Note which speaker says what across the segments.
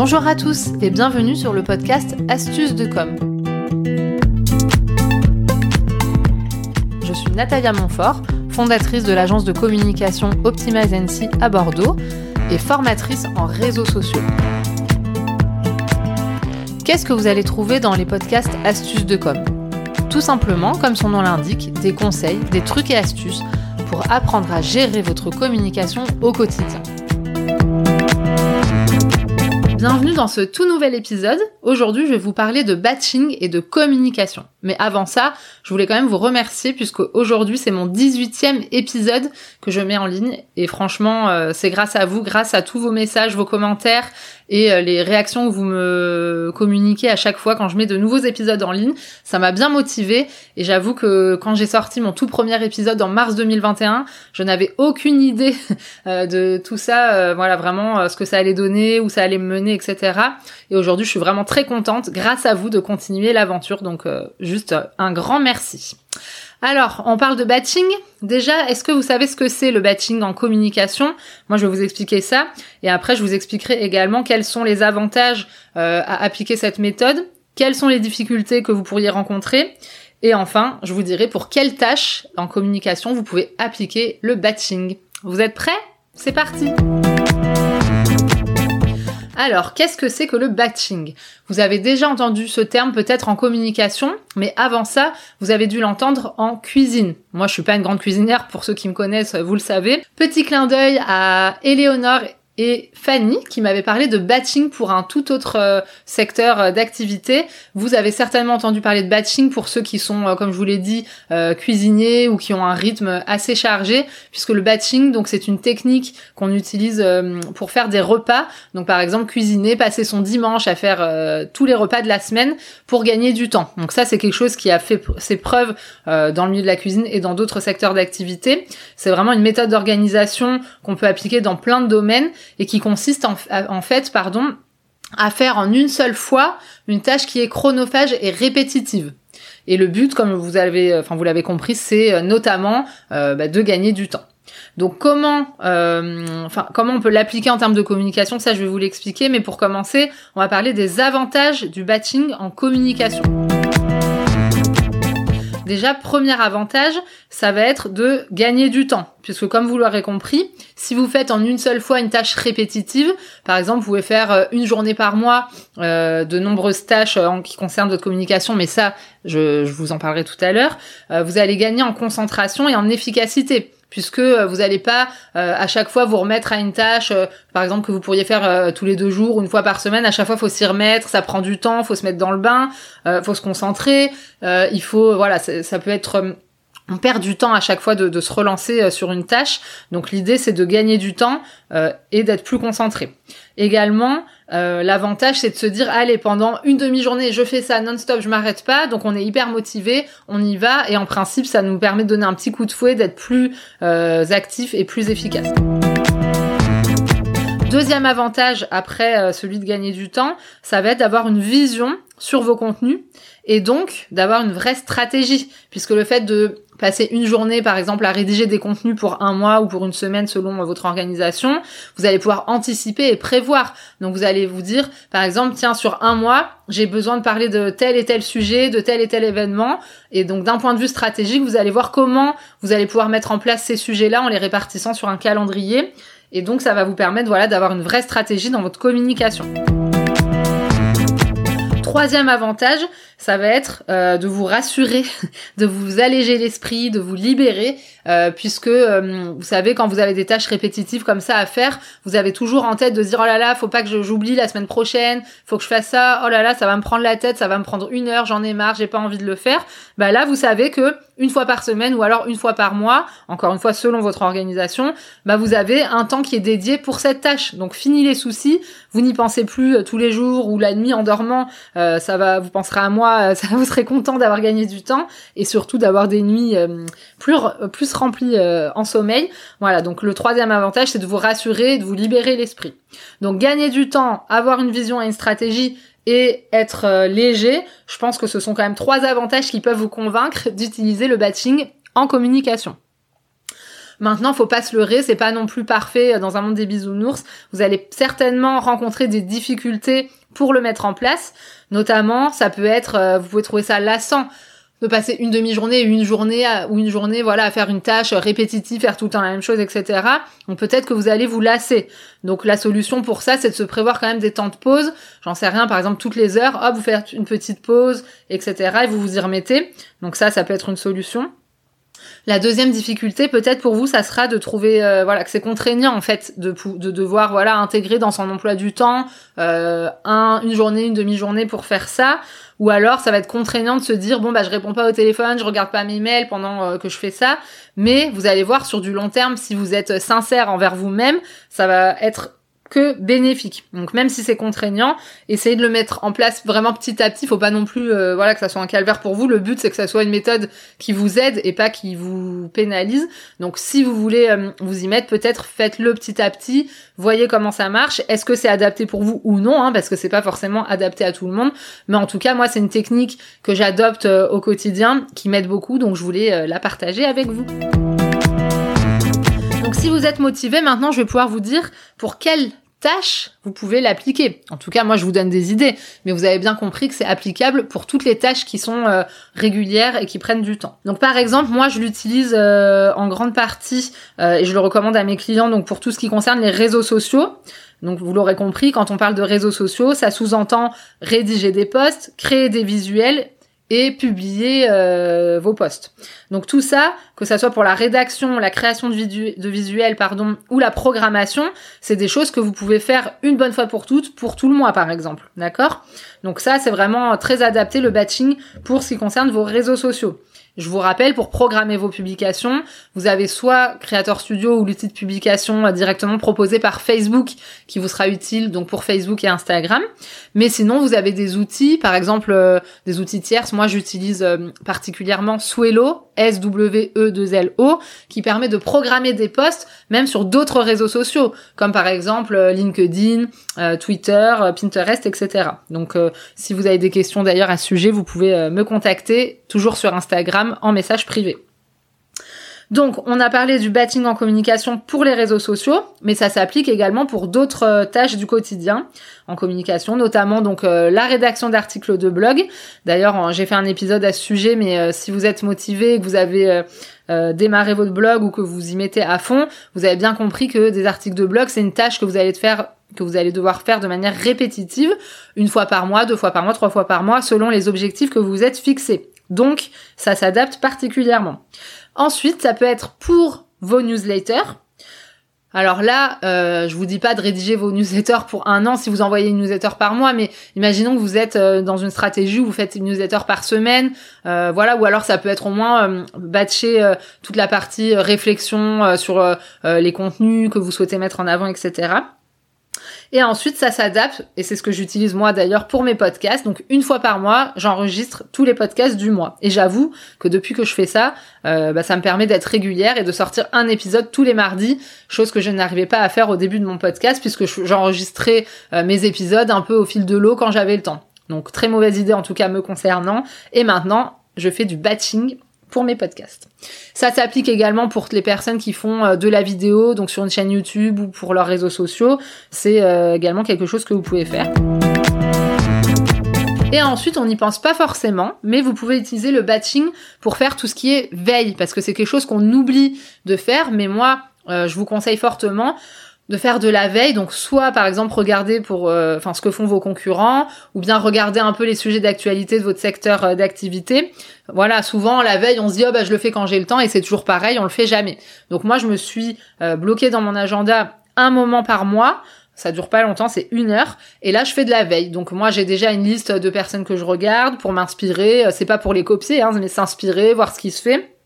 Speaker 1: Bonjour à tous et bienvenue sur le podcast Astuces de com. Je suis Natalia Montfort, fondatrice de l'agence de communication Optimize NC à Bordeaux et formatrice en réseaux sociaux. Qu'est-ce que vous allez trouver dans les podcasts Astuces de com? Tout simplement, comme son nom l'indique, des conseils, des trucs et astuces pour apprendre à gérer votre communication au quotidien. Bienvenue dans ce tout nouvel épisode. Aujourd'hui, je vais vous parler de batching et de communication. Mais avant ça, je voulais quand même vous remercier puisque aujourd'hui, c'est mon 18e épisode que je mets en ligne. Et franchement, euh, c'est grâce à vous, grâce à tous vos messages, vos commentaires et euh, les réactions que vous me communiquez à chaque fois quand je mets de nouveaux épisodes en ligne. Ça m'a bien motivé et j'avoue que quand j'ai sorti mon tout premier épisode en mars 2021, je n'avais aucune idée euh, de tout ça, voilà vraiment ce que ça allait donner, où ça allait me mener, etc. Et aujourd'hui, je suis vraiment très contente, grâce à vous, de continuer l'aventure. Donc, juste un grand merci. Alors, on parle de batching. Déjà, est-ce que vous savez ce que c'est le batching en communication? Moi, je vais vous expliquer ça. Et après, je vous expliquerai également quels sont les avantages euh, à appliquer cette méthode, quelles sont les difficultés que vous pourriez rencontrer. Et enfin, je vous dirai pour quelles tâches en communication vous pouvez appliquer le batching. Vous êtes prêts? C'est parti alors, qu'est-ce que c'est que le batching? Vous avez déjà entendu ce terme peut-être en communication, mais avant ça, vous avez dû l'entendre en cuisine. Moi, je suis pas une grande cuisinière, pour ceux qui me connaissent, vous le savez. Petit clin d'œil à Éléonore et Fanny qui m'avait parlé de batching pour un tout autre euh, secteur euh, d'activité. Vous avez certainement entendu parler de batching pour ceux qui sont, euh, comme je vous l'ai dit, cuisiniers ou qui ont un rythme assez chargé, puisque le batching, donc c'est une technique qu'on utilise pour faire des repas. Donc par exemple cuisiner, passer son dimanche à faire tous les repas de la semaine pour gagner du temps. Donc ça c'est quelque chose qui a fait ses preuves dans le milieu de la cuisine et dans d'autres secteurs d'activité. C'est vraiment une méthode d'organisation qu'on peut appliquer dans plein de domaines et qui consiste en, fait, pardon, à faire en une seule fois une tâche qui est chronophage et répétitive. Et le but, comme vous avez, enfin vous l'avez compris, c'est euh, notamment euh, bah, de gagner du temps. Donc comment, euh, comment on peut l'appliquer en termes de communication, ça je vais vous l'expliquer. Mais pour commencer, on va parler des avantages du batching en communication. Déjà, premier avantage, ça va être de gagner du temps. Puisque comme vous l'aurez compris, si vous faites en une seule fois une tâche répétitive, par exemple, vous pouvez faire euh, une journée par mois euh, de nombreuses tâches euh, en qui concernent votre communication, mais ça, je, je vous en parlerai tout à l'heure, vous allez gagner en concentration et en efficacité puisque euh, vous n'allez pas euh, à chaque fois vous remettre à une tâche, euh, par exemple que vous pourriez faire tous les deux jours, une fois par semaine. À chaque fois, faut s'y remettre, ça prend du temps, faut se mettre dans le bain, faut se concentrer, il faut voilà, ça, peut être on perd du temps à chaque fois de, de se relancer sur une tâche. Donc l'idée c'est de gagner du temps et d'être plus concentré. Également, euh, l'avantage, c'est de se dire, allez, pendant une demi-journée, je fais ça non-stop, je m'arrête pas. Donc on est hyper motivé, on y va, et en principe, ça nous permet de donner un petit coup de fouet, d'être plus euh, actif et plus efficace. Deuxième avantage après euh, celui de gagner du temps, ça va être d'avoir une vision sur vos contenus et donc d'avoir une vraie stratégie puisque le fait de passer une journée par exemple à rédiger des contenus pour un mois ou pour une semaine selon votre organisation, vous allez pouvoir anticiper et prévoir. Donc vous allez vous dire par exemple tiens sur un mois, j'ai besoin de parler de tel et tel sujet, de tel et tel événement et donc d'un point de vue stratégique, vous allez voir comment vous allez pouvoir mettre en place ces sujets-là en les répartissant sur un calendrier et donc ça va vous permettre voilà d'avoir une vraie stratégie dans votre communication. Troisième avantage, ça va être euh, de vous rassurer, de vous alléger l'esprit, de vous libérer, euh, puisque euh, vous savez quand vous avez des tâches répétitives comme ça à faire, vous avez toujours en tête de dire oh là là, faut pas que j'oublie la semaine prochaine, faut que je fasse ça, oh là là, ça va me prendre la tête, ça va me prendre une heure, j'en ai marre, j'ai pas envie de le faire. Bah là, vous savez que une fois par semaine ou alors une fois par mois, encore une fois selon votre organisation, bah vous avez un temps qui est dédié pour cette tâche. Donc fini les soucis, vous n'y pensez plus euh, tous les jours ou la nuit en dormant, euh, ça va, vous penserez à moi, euh, ça vous serez content d'avoir gagné du temps et surtout d'avoir des nuits plus plus remplies en sommeil. Voilà, donc le troisième avantage c'est de vous rassurer, de vous libérer l'esprit. Donc gagner du temps, avoir une vision et une stratégie, et être euh, léger, je pense que ce sont quand même trois avantages qui peuvent vous convaincre d'utiliser le batching en communication. Maintenant, faut pas se leurrer, c'est pas non plus parfait dans un monde des bisounours. Vous allez certainement rencontrer des difficultés pour le mettre en place. Notamment, ça peut être, euh, vous pouvez trouver ça lassant de passer une demi-journée, une journée ou une journée, voilà, à faire une tâche répétitive, faire tout le temps la même chose, etc. Donc peut-être que vous allez vous lasser. Donc la solution pour ça, c'est de se prévoir quand même des temps de pause. J'en sais rien, par exemple toutes les heures, hop, vous faites une petite pause, etc. Et vous vous y remettez. Donc ça, ça peut être une solution. La deuxième difficulté, peut-être pour vous, ça sera de trouver, euh, voilà, que c'est contraignant en fait de, de devoir, voilà, intégrer dans son emploi du temps euh, un, une journée, une demi-journée pour faire ça. Ou alors, ça va être contraignant de se dire bon bah je réponds pas au téléphone, je regarde pas mes mails pendant euh, que je fais ça. Mais vous allez voir sur du long terme, si vous êtes sincère envers vous-même, ça va être que bénéfique. Donc même si c'est contraignant, essayez de le mettre en place vraiment petit à petit. Faut pas non plus euh, voilà que ça soit un calvaire pour vous. Le but c'est que ça soit une méthode qui vous aide et pas qui vous pénalise. Donc si vous voulez euh, vous y mettre, peut-être faites-le petit à petit. Voyez comment ça marche. Est-ce que c'est adapté pour vous ou non hein, Parce que c'est pas forcément adapté à tout le monde. Mais en tout cas moi c'est une technique que j'adopte euh, au quotidien qui m'aide beaucoup. Donc je voulais la partager avec vous. Donc si vous êtes motivé, maintenant je vais pouvoir vous dire pour quelle tâche vous pouvez l'appliquer. En tout cas, moi je vous donne des idées, mais vous avez bien compris que c'est applicable pour toutes les tâches qui sont euh, régulières et qui prennent du temps. Donc par exemple, moi je l'utilise euh, en grande partie euh, et je le recommande à mes clients donc pour tout ce qui concerne les réseaux sociaux. Donc vous l'aurez compris, quand on parle de réseaux sociaux, ça sous-entend rédiger des posts, créer des visuels et publier euh, vos posts. Donc tout ça, que ça soit pour la rédaction, la création de, visuels, pardon, ou la programmation, c'est des choses que vous pouvez faire une bonne fois pour toutes, pour tout le mois par exemple, d'accord? Donc ça, c'est vraiment très adapté le batching pour ce qui concerne vos réseaux sociaux. Je vous rappelle, pour programmer vos publications, vous avez soit Creator Studio ou l'outil de publication euh, directement proposé par Facebook qui vous sera utile donc pour Facebook et Instagram. Mais sinon, vous avez des outils, par exemple euh, des outils tierces. Moi, j'utilise euh, particulièrement Swelo, S-W-E-2-L-O, qui permet de programmer des posts même sur d'autres réseaux sociaux, comme par exemple LinkedIn, Twitter, Pinterest, etc. Donc, si vous avez des questions d'ailleurs à ce sujet, vous pouvez me contacter toujours sur Instagram en message privé. Donc, on a parlé du batching en communication pour les réseaux sociaux, mais ça s'applique également pour d'autres euh, tâches du quotidien en communication, notamment donc euh, la rédaction d'articles de blog. D'ailleurs, j'ai fait un épisode à ce sujet, mais euh, si vous êtes motivé, que vous avez démarré votre blog ou que vous y mettez à fond, vous avez bien compris que des articles de blog, c'est une tâche que vous allez faire que vous allez devoir faire de manière répétitive, une fois par mois, deux fois par mois, trois fois par mois, selon les objectifs que vous vous êtes fixés. Donc, ça s'adapte particulièrement. Ensuite, ça peut être pour vos newsletters. Alors là, euh, je vous dis pas de rédiger vos newsletters pour un an si vous envoyez une newsletter par mois, mais imaginons que vous êtes euh, dans une stratégie où vous faites une newsletter par semaine, euh, voilà, ou alors ça peut être au moins euh, batcher toute la partie réflexion sur les contenus que vous souhaitez mettre en avant, etc. Et ensuite, ça s'adapte, et c'est ce que j'utilise moi d'ailleurs pour mes podcasts. Donc une fois par mois, j'enregistre tous les podcasts du mois. Et j'avoue que depuis que je fais ça, euh, bah, ça me permet d'être régulière et de sortir un épisode tous les mardis, chose que je n'arrivais pas à faire au début de mon podcast, puisque j'enregistrais euh, mes épisodes un peu au fil de l'eau quand j'avais le temps. Donc très mauvaise idée en tout cas me concernant. Et maintenant, je fais du batching pour mes podcasts. Ça s'applique également pour les personnes qui font euh, de la vidéo, donc sur une chaîne YouTube ou pour leurs réseaux sociaux. C'est euh, également quelque chose que vous pouvez faire. Et ensuite, on n'y pense pas forcément, mais vous pouvez utiliser le batching pour faire tout ce qui est veille, parce que c'est quelque chose qu'on oublie de faire, mais moi, euh, je vous conseille fortement de faire de la veille, donc soit par exemple regarder pour, euh, enfin ce que font vos concurrents, ou bien regarder un peu les sujets d'actualité de votre secteur euh, d'activité. Voilà, souvent la veille on se dit oh bah je le fais quand j'ai le temps et c'est toujours pareil, on le fait jamais. Donc moi je me suis euh, bloqué dans mon agenda un moment par mois. Ça dure pas longtemps, c'est une heure. Et là, je fais de la veille. Donc moi, j'ai déjà une liste de personnes que je regarde pour m'inspirer. C'est pas pour les copier, hein, mais s'inspirer, voir ce qui se fait.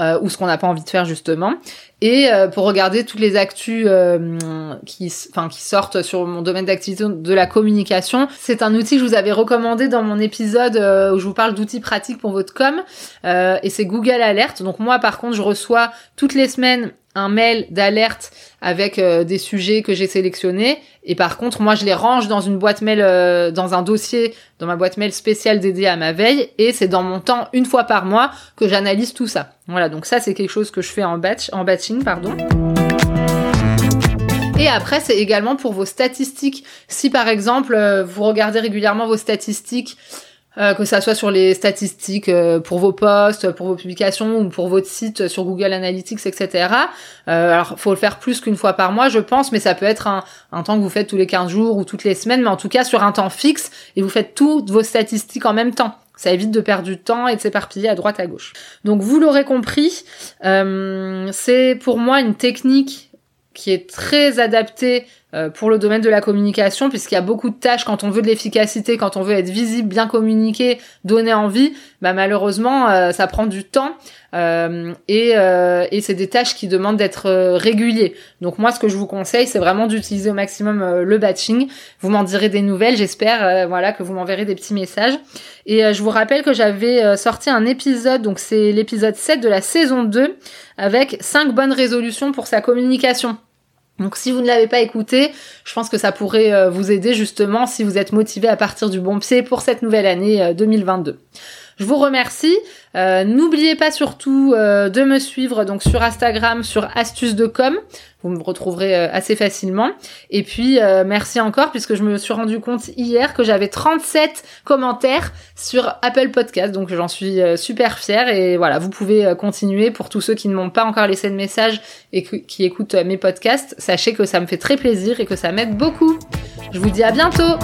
Speaker 1: Euh, ou ce qu'on n'a pas envie de faire justement. Et euh, pour regarder toutes les actus euh, qui, qui sortent sur mon domaine d'activité de la communication, c'est un outil que je vous avais recommandé dans mon épisode où je vous parle d'outils pratiques pour votre com. et c'est Google Alert. Donc moi, par contre, je reçois toutes les semaines un mail d'alerte avec euh, des sujets que j'ai sélectionnés. Et par contre, moi, je les range dans une boîte mail, euh, dans un dossier, dans ma boîte mail spéciale dédiée à ma veille. Et c'est dans mon temps, une fois par mois, que j'analyse tout ça. Voilà, donc ça, c'est quelque chose que je fais en batch, en batching, pardon. Et après, c'est également pour vos statistiques. Si par exemple, euh, vous regardez régulièrement vos statistiques, euh, que ça soit sur les statistiques euh, pour vos posts, pour vos publications ou pour votre site sur Google Analytics, etc. Euh, alors, faut le faire plus qu'une fois par mois, je pense, mais ça peut être un, un, temps que vous faites tous les 15 jours ou toutes les semaines, mais en tout cas sur un temps fixe et vous faites toutes vos statistiques en même temps. Ça évite de perdre du temps et de s'éparpiller à droite à gauche. Donc vous l'aurez compris, euh, c'est pour moi une technique qui est très adapté euh, pour le domaine de la communication, puisqu'il y a beaucoup de tâches quand on veut de l'efficacité, quand on veut être visible, bien communiquer, donner envie, bah malheureusement euh, ça prend du temps euh, et, et c'est des tâches qui demandent d'être réguliers. Donc moi ce que je vous conseille c'est vraiment d'utiliser au maximum le batching. Vous m'en direz des nouvelles, j'espère voilà que vous m'enverrez des petits messages. Et je vous rappelle que j'avais sorti un épisode, donc c'est l'épisode 7 de la saison 2 avec 5 bonnes résolutions pour sa communication. Donc si vous ne l'avez pas écouté, je pense que ça pourrait euh, vous aider justement si vous êtes motivé à partir du bon pied pour cette nouvelle année 2022. Euh, je vous remercie. Euh, n'oubliez pas surtout de me suivre donc sur Instagram sur astuces de com. Vous me retrouverez assez facilement. Et puis merci encore puisque je me suis rendu compte hier que j'avais 37 commentaires sur Apple Podcast. Donc j'en suis super fière et voilà, vous pouvez continuer pour tous ceux qui ne m'ont pas encore laissé de message et qui écoutent mes podcasts. Sachez que ça me fait très plaisir et que ça m'aide beaucoup. Je vous dis à bientôt